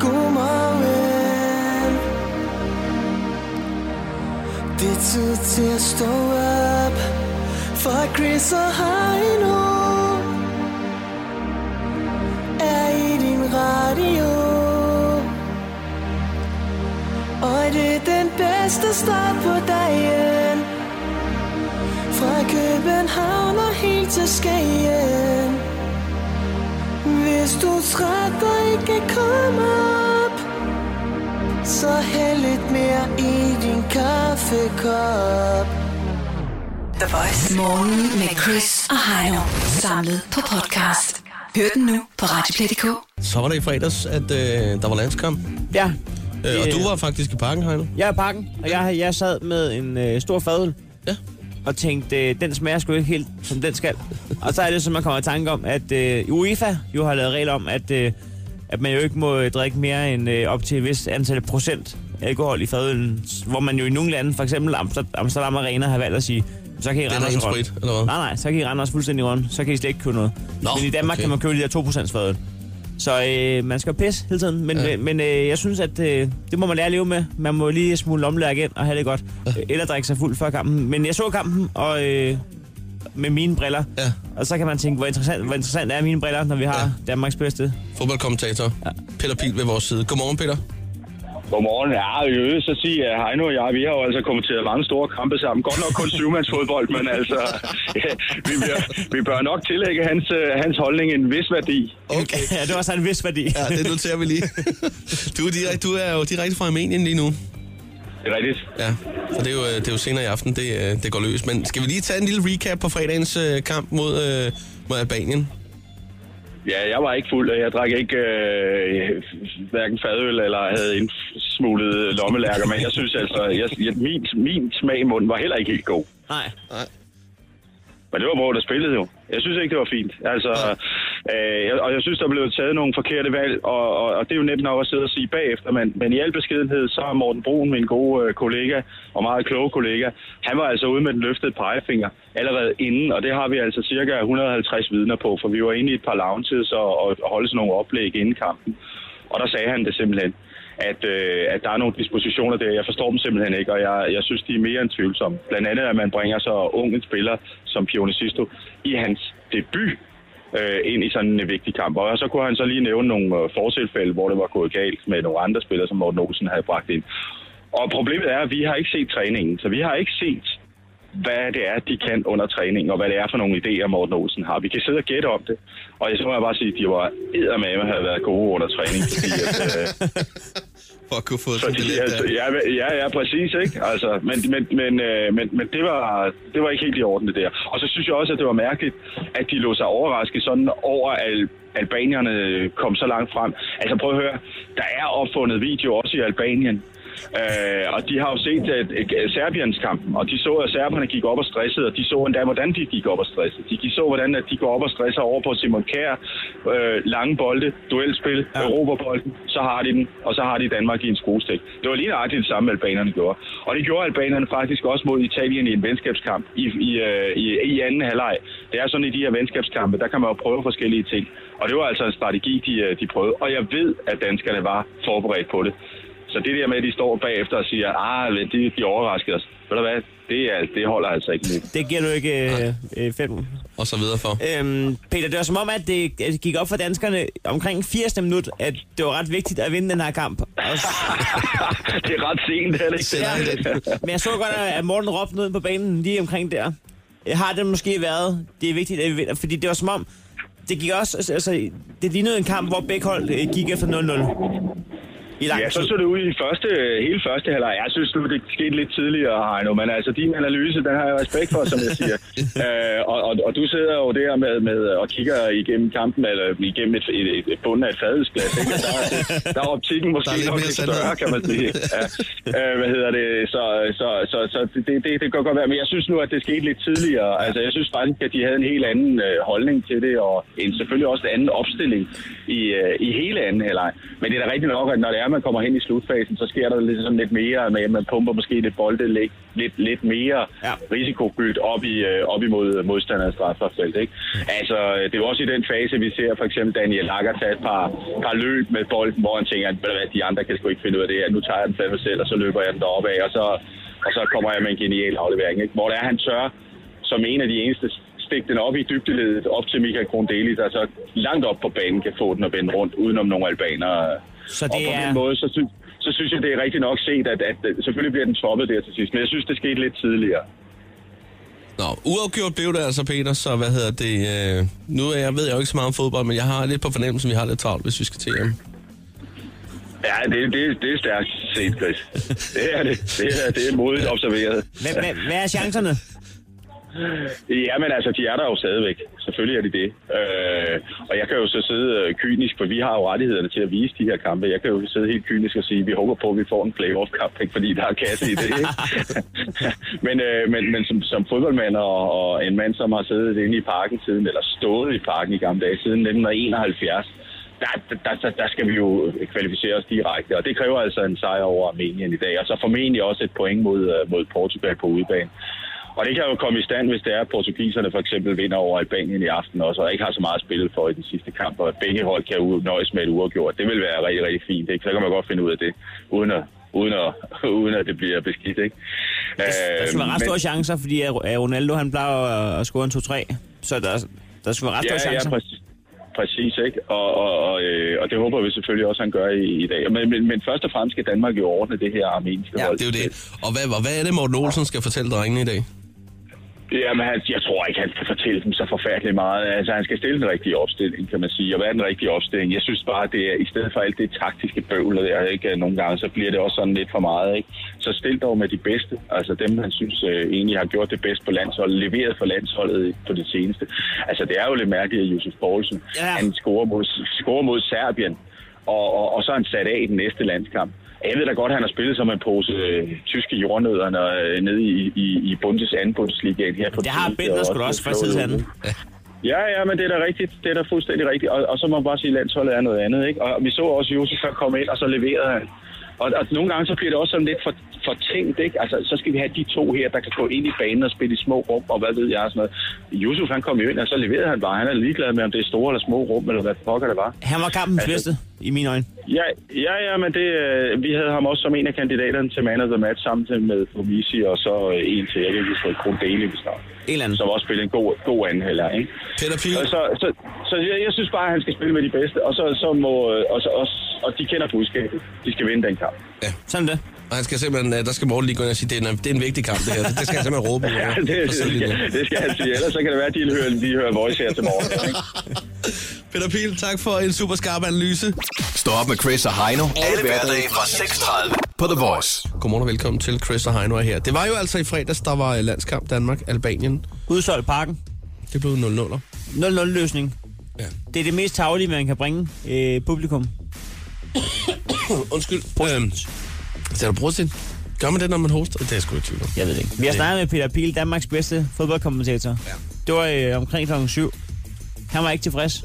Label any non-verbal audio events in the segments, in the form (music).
Godmorgen Det er tid til at stå op. For Chris og Heino Er i din radio. Og det er den bedste start på dagen? Fra København og helt til Skagen. Hvis du træt og ikke kommer så hæld lidt mere i din kaffekop The Voice. Morgen med Chris og Heino. Samlet på podcast. Hør den nu på Radioplay.dk. Så var det i fredags, at øh, der var landskamp. Ja, Øh, og du var faktisk i parken, Heino. jeg er i pakken, og jeg, jeg sad med en øh, stor fadøl. Ja. Og tænkte, øh, den smager sgu ikke helt, som den skal. og så er det, som man kommer i tanke om, at øh, UEFA jo har lavet regler om, at, øh, at man jo ikke må øh, drikke mere end øh, op til et vis antal procent alkohol i fadølen. Hvor man jo i nogle lande, for eksempel Amster- Amsterdam Arena, har valgt at sige, så kan I rende os sprit, eller hvad? Nej, nej, så kan I rende os fuldstændig rundt. Så kan I slet ikke købe noget. Nå, Men i Danmark okay. kan man købe de der 2% fadøl. Så øh, man skal pisse hele tiden, men, Ja. ja. men øh, jeg synes, at øh, det må man lære at leve med. Man må lige smule lommelærk ind og have det godt. Ja. Eller drikke sig fuld før kampen. Men jeg så kampen, og øh, med mine briller. Ja. Og så kan man tænke, hvor interessant, hvor interessant er mine briller, når vi har Ja. Danmarks bedste. Fodboldkommentator. Ja. Peter Pil ved vores side. Godmorgen, Peter. Godmorgen. Ja, jeg vil så sige, at Heino og jeg, vi har jo altså kommenteret mange store kampe sammen. Godt nok kun syvmandsfodbold, men altså, ja, (laughs) vi, bør, vi bør nok tillægge hans, øh, hans holdning en vis værdi. Okay. Ja, det var så en vis værdi. Ja, det noterer vi lige. (laughs) Du er, direkte, du er jo direkte fra Armenien lige nu. Det er rigtigt. Ja, så det er jo, øh, det er jo senere i aften, det, øh, det går løs. Men skal vi lige tage en lille recap på fredagens øh, kamp mod, mod Albanien? Ja, jeg var ikke fuld, og jeg drak ikke øh, hverken fadøl eller havde indsmuglet lommelærker, men jeg synes altså, jeg, jeg, min, min smag i munden var heller ikke helt god. Nej. Men det var hvor der spillede jo. Jeg synes ikke, det var fint. Altså, øh, og jeg synes, der blev taget nogle forkerte valg, og, og, og det er jo nemt nok at sidde og sige bagefter, men, men i al beskedenhed, så er Morten Brun, min gode øh, kollega, og meget kloge kollega, han var altså ude med den løftede pegefinger allerede inden, og det har vi altså cirka 150 vidner på, for vi var inde i et par lounges og, og, holde sådan nogle oplæg inden kampen. Og der sagde han det simpelthen, at, øh, at der er nogle dispositioner der. Jeg forstår dem simpelthen ikke, og jeg, jeg synes, de er mere end tvivlsomme. Blandt andet, at man bringer så ung en spiller som Pionicisto i hans debut øh, ind i sådan en vigtig kamp. Og så kunne han så lige nævne nogle øh, fortilfælde, hvor det var gået galt med nogle andre spillere, som Morten Olsen havde bragt ind. Og problemet er, at vi har ikke set træningen, så vi har ikke set hvad det er, de kan under træning, og hvad det er for nogle idéer, Morten Olsen har. Vi kan sidde og gætte om det, og jeg så må jeg bare sige, at de var eddermame have været gode under træning, fordi at, (laughs) øh, For at kunne få sådan fordi, lidt... altså, ja, ja, ja, præcis, ikke? Altså, men, men, men, øh, men, men det, var, det var ikke helt i orden, det der. Og så synes jeg også, at det var mærkeligt, at de lå sig overraske sådan over, at albanierne kom så langt frem. Altså prøv at høre, der er opfundet video også i Albanien. Øh, og de har jo set at, at Serbiens kampen, og de så, at serberne gik op og stressede, og de så endda, hvordan de gik op og stressede. De, de så, hvordan at de går op og stresser over på Simon Kjær, øh, lange bolde, duelspil, ja. Europabolden, så har de den, og så har de Danmark i en skruestik. Det var lige nøjagtigt det samme, albanerne gjorde. Og det gjorde albanerne faktisk også mod Italien i en venskabskamp i, i, øh, i, i anden halvleg. Det er sådan i de her venskabskampe, der kan man jo prøve forskellige ting. Og det var altså en strategi, de, øh, de prøvede. Og jeg ved, at danskerne var forberedt på det. Så det der med, at de står bagefter og siger, ah, de, de overraskede os. Ved du hvad, det, er, det holder altså ikke lidt. Det giver du ikke øh, øh, fem. Og så videre for. Øhm, Peter, det var som om, at det, gik op for danskerne omkring 80. minut, at det var ret vigtigt at vinde den her kamp. (laughs) Det er ret sent, er det ikke? Lidt. men jeg så godt, at Morten råbte noget på banen lige omkring der. Har det måske været, det er vigtigt, at vi vinder, fordi det var som om, det gik også, altså, altså det lignede en kamp, hvor begge hold øh, gik efter 0-0. I lang Ja, så tid. så det ud i første, hele første halvleg. Jeg synes nu, det skete lidt tidligere, Heino, men altså din analyse, den har jeg respekt for, som jeg siger. (laughs) øh, og, og, og, du sidder jo der med, med og kigger igennem kampen, eller igennem et, et, et, bunden af et fadelsglas. Ikke? Der, er- der er optikken måske Der er lidt nok lidt større, kan man sige. (laughs) Ja. Øh, hvad hedder det? Så, så, så, så det, det, det kan godt være, men jeg synes nu, at det skete lidt tidligere. Altså, jeg synes faktisk, at de havde en helt anden øh, holdning til det, og en, selvfølgelig også en anden opstilling i, øh, i hele anden halvleg. Men det er da rigtigt nok, at når det er, man kommer hen i slutfasen, så sker der lidt, sådan lidt mere med, at man pumper måske lidt bolde lidt, lidt, lidt mere Ja. risikofyldt op, i, øh, op imod modstanderens strafferfelt. Ikke? Altså, øh, det er jo også i den fase, vi ser for eksempel Daniel Lager tage et par, par løb med bolden, hvor han tænker, at "Ved du hvad, de andre kan sgu ikke finde ud af det her. Nu tager jeg den fandme selv, og så løber jeg den deroppe af, og så, og så kommer jeg med en genial aflevering. Ikke? Hvor det er, han tør som en af de eneste stikke den op i dybdeledet, op til Michael Krondelis, der så langt op på banen kan få den og vende rundt, udenom nogle albanere. Så og det på er... den måde, så synes, så synes jeg, det er rigtigt nok set, at, at selvfølgelig bliver den toppet der til sidst, men jeg synes, det skete lidt tidligere. Nå, uafgjort blev det altså, Peter, så hvad hedder det? Øh, nu er jeg, ved jeg jo ikke så meget om fodbold, men jeg har lidt på fornemmelsen, at vi har lidt travlt, hvis vi skal til hjem. Ja, det, det, det er stærkt set, Chris. Det er det. Det er, det er modigt observeret. Hvad, hvad, hvad er chancerne? Ja, men altså, de er der jo stadigvæk. Selvfølgelig er de det. Øh, og jeg kan jo så sidde øh, kynisk, for vi har jo rettighederne til at vise de her kampe. Jeg kan jo sidde helt kynisk og sige, at vi håber på, at vi får en playoff-kamp, ikke? fordi der er kasse i det. Ikke? (laughs) men øh, men, men som, som fodboldmand og, og en mand, som har siddet inde i parken siden, eller stået i parken i gamle dage, siden 1971, der, der, der, der skal vi jo kvalificere os direkte, og det kræver altså en sejr over Armenien i dag, og så formentlig også et point mod, øh, mod Portugal på udebane. Og det kan jo komme i stand, hvis det er, at portugiserne for eksempel vinder over Albanien i aften også, og ikke har så meget spillet for i den sidste kamp, og at begge hold kan nøjes med et uafgjort. Det vil være rigtig, rigtig fint. Ikke? Så kan man godt finde ud af det, uden at, uden at, (laughs) uden at det bliver beskidt. Ikke? Der skal være ret men- store chancer, fordi Ronaldo han plejer at- at score en 2-3. Så der, der skal være ret store Ja, ja, chancer. præcis. Præcis, ikke? Og, og, og, øh, og det håber vi selvfølgelig også, han gør i, i dag. Men, men, men først og fremmest skal Danmark jo ordne det her armenske Ja, hold. det er jo det. Og hvad, og hvad er det, Morten Olsen skal fortælle drengene i dag? Jamen, han, jeg tror ikke, han skal fortælle dem så forfærdeligt meget. Altså, han skal stille den rigtige opstilling, kan man sige. Og hvad er den rigtige opstilling? Jeg synes bare, det er, i stedet for alt det taktiske bøvl, der ikke nogle gange, så bliver det også sådan lidt for meget, ikke? Så stil dog med de bedste. Altså dem, han synes øh, egentlig har gjort det bedst på landsholdet, leveret for landsholdet på det seneste. Altså, det er jo lidt mærkeligt, at Josef Poulsen, Ja. han scorer mod, scorer mod Serbien, og, og, og så er han sat af i den næste landskamp. Jeg ved da godt, at han har spillet som en pose øh, tyske jordnødder når, øh, nede i, i, i Bundes, anden Bundesligaen her på Det har Bender sgu da også fra tid til anden. Ja, ja, men det er da rigtigt. Det er da fuldstændig rigtigt. Og, og så må man bare sige, at landsholdet er noget andet. Ikke? Og vi så også Josef komme ind, og så leverede han. Og, og nogle gange så bliver det også sådan lidt for, for tænkt, ikke? Altså, så skal vi have de to her, der kan gå ind i banen og spille i små rum, og hvad ved jeg, og sådan noget. Yusuf, han kom jo ind, og så leverede han bare. Han er ligeglad med, om det er store eller små rum, eller hvad pokker det var. Han var kampens Altså- bedste, i mine øjne. Ja, ja, ja men det, øh, vi havde ham også som en af kandidaterne til Man of the Match sammen med Fomisi, og så øh, en til, jeg kan ikke huske, Kron Daly, hvis der, En eller anden. som også spillede en god, god anden heller, ikke? Peter Pil, Og så, så, så jeg, jeg synes bare, at han skal spille med de bedste, og så, så må, øh, og, så, og, og de kender budskabet. De skal vinde den kamp. Sådan det. og han skal simpelthen, der skal Morten lige gå ind og sige, det er en, det er en vigtig kamp, det her. Det skal han simpelthen råbe. Ja, det, det, på skal, det skal han sige. Ellers så kan det være, at de hører, de hører voice her til morgen. (laughs) Peter Pil, tak for en super skarp analyse. Stå op med Chris og Heino. Alle hverdage fra 6.30 på The Voice. Godmorgen og velkommen til Chris og Heino er her. Det var jo altså i fredags, der var øh, landskamp Danmark-Albanien. Udsolgt parken. Det blev 0-0'er. 0-0 løsning. Ja. Det er det mest taglige, man kan bringe øh, publikum. (coughs) Undskyld. Øhm, så du brugt? Gør man det, når man hoster? Det er jeg sgu tvivl om. Jeg ved det ikke. Vi har snakket med Peter Pil, Danmarks bedste fodboldkommentator. Ja. Det var øh, omkring kl. 7. Han var ikke tilfreds.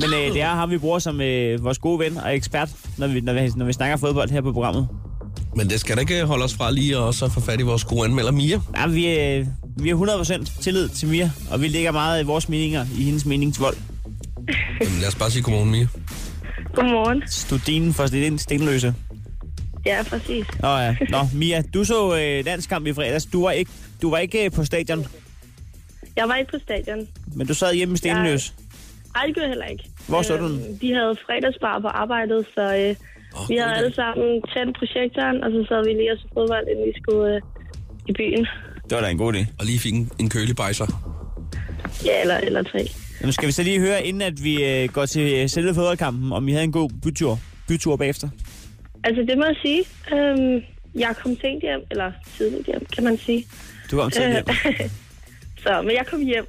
Men øh, det er ham, vi bruger som øh, vores gode ven og ekspert, når vi, når, vi, når vi snakker fodbold her på programmet. Men det skal da ikke holde os fra lige at også få fat i vores gode anmelder Mia. Ja, vi, øh, vi har 100% tillid til Mia, og vi lægger meget af vores meninger i hendes meningsvold. Jamen, lad os bare sige godmorgen, Mia. Godmorgen. Studinen for Sten- Stenløse. Ja, præcis. Nå ja. Nå, Mia, du så øh, landskamp i fredags. Du var ikke, du var ikke øh, på stadion, Jeg var ikke på stadion. men du sad hjemme i Stenløs. Ej, det gjorde jeg heller ikke. Hvor så du Øhm, den? De havde fredagsbar på arbejdet, så øh, Åh, vi havde alle sammen tændt projektoren, og så sad vi lige og så fodbold, inden vi skulle øh, i byen. Det var da en god idé. Og lige fik en, en kølig bejser. Ja, eller, eller tre. Nu skal vi så lige høre, inden at vi øh, går til øh, selve fodboldkampen, om I havde en god bytur, bytur bagefter. Altså, det må jeg sige. Øhm, jeg kom sent hjem, eller tidligt hjem, kan man sige. Du kom til hjem. (laughs) så, men jeg kom hjem.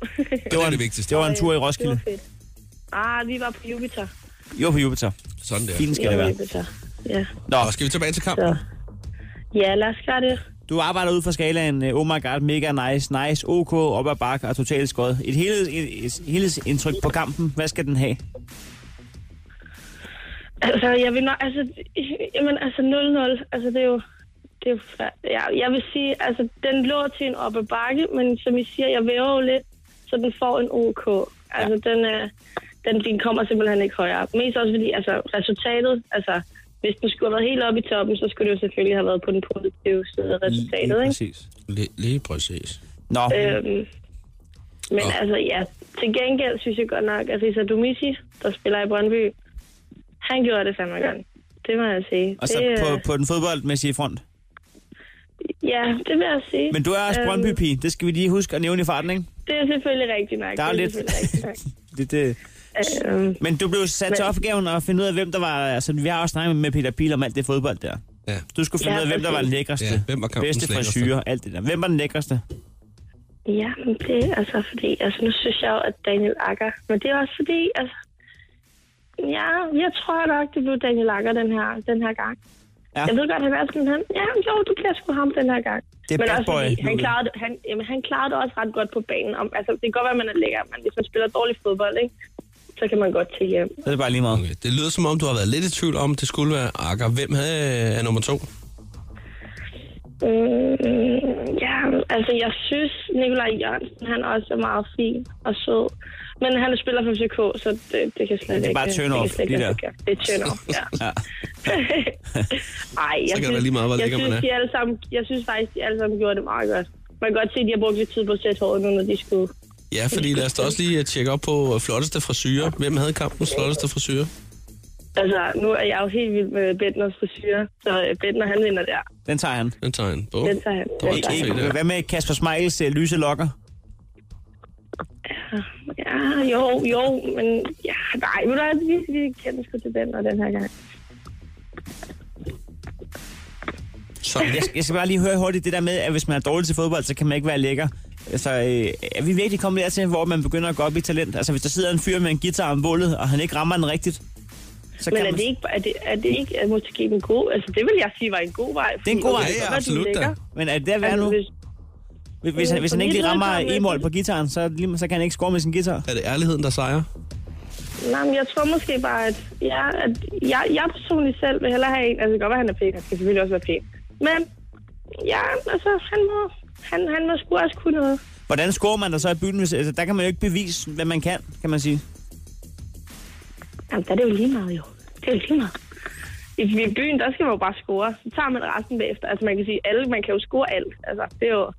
Det var det vigtigste. Det var en tur i Det Roskilde. var fedt. Ah, vi var på Jupiter. Var på Jupiter. Sådan der. Fint skal Ja, det være. Jupiter. Ja. Nå, skal vi tilbage til kampen? Så. Ja, lad os gøre det. Du arbejder ud fra skalaen, øh, oh my god, mega nice, nice, ok, op ad bakke og totalt skød. Et helheds, et, et helhedsindtryk på kampen, hvad skal den have? Altså, jeg vil nok, altså, jamen, altså 0-0, altså det er jo, det er jo ja, jeg vil sige, altså den lå til en op ad bakke, men som I siger, jeg væver jo lidt, så den får en OK. Altså ja. den, er, den, den kommer simpelthen ikke højere op. Mest også fordi, altså resultatet, altså hvis den skulle have været helt oppe i toppen, så skulle det jo selvfølgelig have været på den positive side af resultatet, ikke? Præcis. Lige, lige præcis. Nå, Øhm, men Nå. altså, ja, til gengæld synes jeg godt nok, at Risa Domisi, der spiller i Brøndby, han gjorde det fandme godt. Det må jeg sige. og så det, på, øh, på den fodboldmæssige front. Ja, det vil jeg sige. Men du er også Øhm, Brøndby-pige. Det skal vi lige huske at nævne i farten, ikke? Det er selvfølgelig rigtigt nok. Der er det lidt- selvfølgelig rigtigt nok. (laughs) Det, det. øhm, Men du blev sat til Men- opgaven at finde ud af, hvem der var... Altså, vi har også snakket med Peter Pil om alt det fodbold der. Ja. Du skulle finde Ja, ud af, hvem der var den lækreste. Ja, hvem var kampens bedste frisyrer, alt det der. Hvem var den lækreste? ja, men det er altså fordi, altså nu synes jeg jo, at Daniel Akker, men det er også fordi, altså, ja, jeg tror nok, det blev Daniel Akker den her, den her gang. Ja. Jeg ved godt, han er sådan, han, ja, jo, du bliver sgu ham den her gang. Det er men også boy. fordi, han klarede, det- han, jamen, han klarede det også ret godt på banen. Om, altså, det kan godt være, at man er lækker, men hvis man spiller dårlig fodbold, ikke, så kan man godt til hjem. Så er det bare lige meget. Okay. Det lyder som om, du har været lidt i tvivl om, det skulle være Akker. Hvem havde er nummer to? Mm, ja, altså jeg synes, Nikolaj Jørgensen, han også er meget fin og sød. Men han spiller for FCK, så det, det kan slet Det er ikke... bare det turn off, slet ikke de lade der. Det er turn off, ja. (laughs) Ja. Ej, jeg Så kan det synes, være lige meget, hvor jeg lækker man synes, er. de alle sammen, jeg synes faktisk, de alle sammen gjorde det meget godt. Man kan godt se, at de har brugt lidt tid på at sætte håret nu, når de skulle. Ja, fordi lad os da også lige tjekke op på flotteste frisyrer. Hvem havde kampens flotteste frisyrer? Altså, nu er jeg jo helt vild med Bentners frisyr, så øh, Bentner, han vinder der. Den tager han. Den tager en bog. Den tager han. Den ikke tager han. Hvad med Kasper Smeichels øh, lyse lokker? Ja, jo, jo, men ja, nej, du hvad, vi, vi kender sgu til Bentner den her gang. Så, Jeg, jeg skal bare lige høre hurtigt det der med, at hvis man er dårlig til fodbold, så kan man ikke være lækker. Altså, øh, er vi virkelig kommet dertil, hvor man begynder at gå op i talent? Altså, hvis der sidder en fyr med en guitar om bålet, og han ikke rammer den rigtigt, så Men kan er man... det ikke, er det, er det ikke er måske en god... Altså, det vil jeg sige var en god vej. Det er en god vej. Ja, absolut det da. Men er det der værd være, nu? lægger. Hvis, hvis, han, hvis han ikke lige rammer e-mål på gitaren, så, lige- så kan han ikke score med sin guitar. er det ærligheden, der sejrer? Nej, men jeg tror måske bare, at, ja, at jeg, jeg personligt selv vil hellere have en... Altså, det kan godt være, han er pæn. Han skal selvfølgelig også være pæn. Men ja, altså, han må, han, han må sgu også kunne noget. Hvordan scorer man der så i byen? Hvis, altså, der kan man jo ikke bevise, hvad man kan, kan man sige. Jamen, der er det jo lige meget, jo. Det er jo lige meget. I, I byen, der skal man jo bare score. Så tager man resten bagefter. Altså, man kan sige, alle, man kan jo score alt. Altså, det er jo...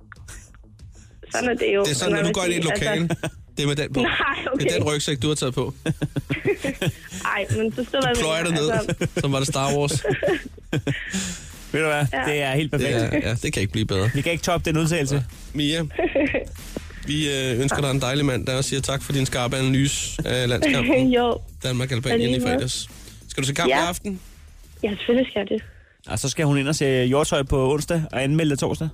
Sådan er det jo. Det er sådan, når du går ind i et lokale. Altså, Det er med den på. (laughs) Nej, okay. Det er den rygsæk, du har taget på. (laughs) ej, men så står man... Pløjer det ned, Altså, (laughs) som var det Star Wars. Ved du hvad? Ja. Det er helt Det, perfekt. er, ja, det kan ikke blive bedre. Vi kan ikke toppe den udtalelse. Mia, vi øh, ønsker dig en dejlig mand, der og siger tak for din skarpe analyse af landskampen. jo, Danmark-Albanien i Alligevel. fredags. Skal du se kamp Ja. i aften? ja, selvfølgelig skal jeg det. Og så skal hun ind og se jordtøj på onsdag og anmelde det torsdag.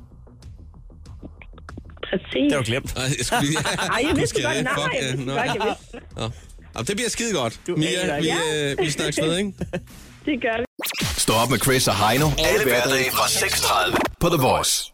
Præcis. Det har du glemt. Nej, jeg skulle. (laughs) Ej, jeg vidste skal godt, nej, fuck, jeg ja, vidste nå. godt, jeg vidste. Nå. Jamen, det bliver skide godt. Du Mia, vi, øh, vi snakkes ved, ikke? Det gør vi. Stå op med Chris og Heino. Alle hverdage fra 6.30 på The Voice.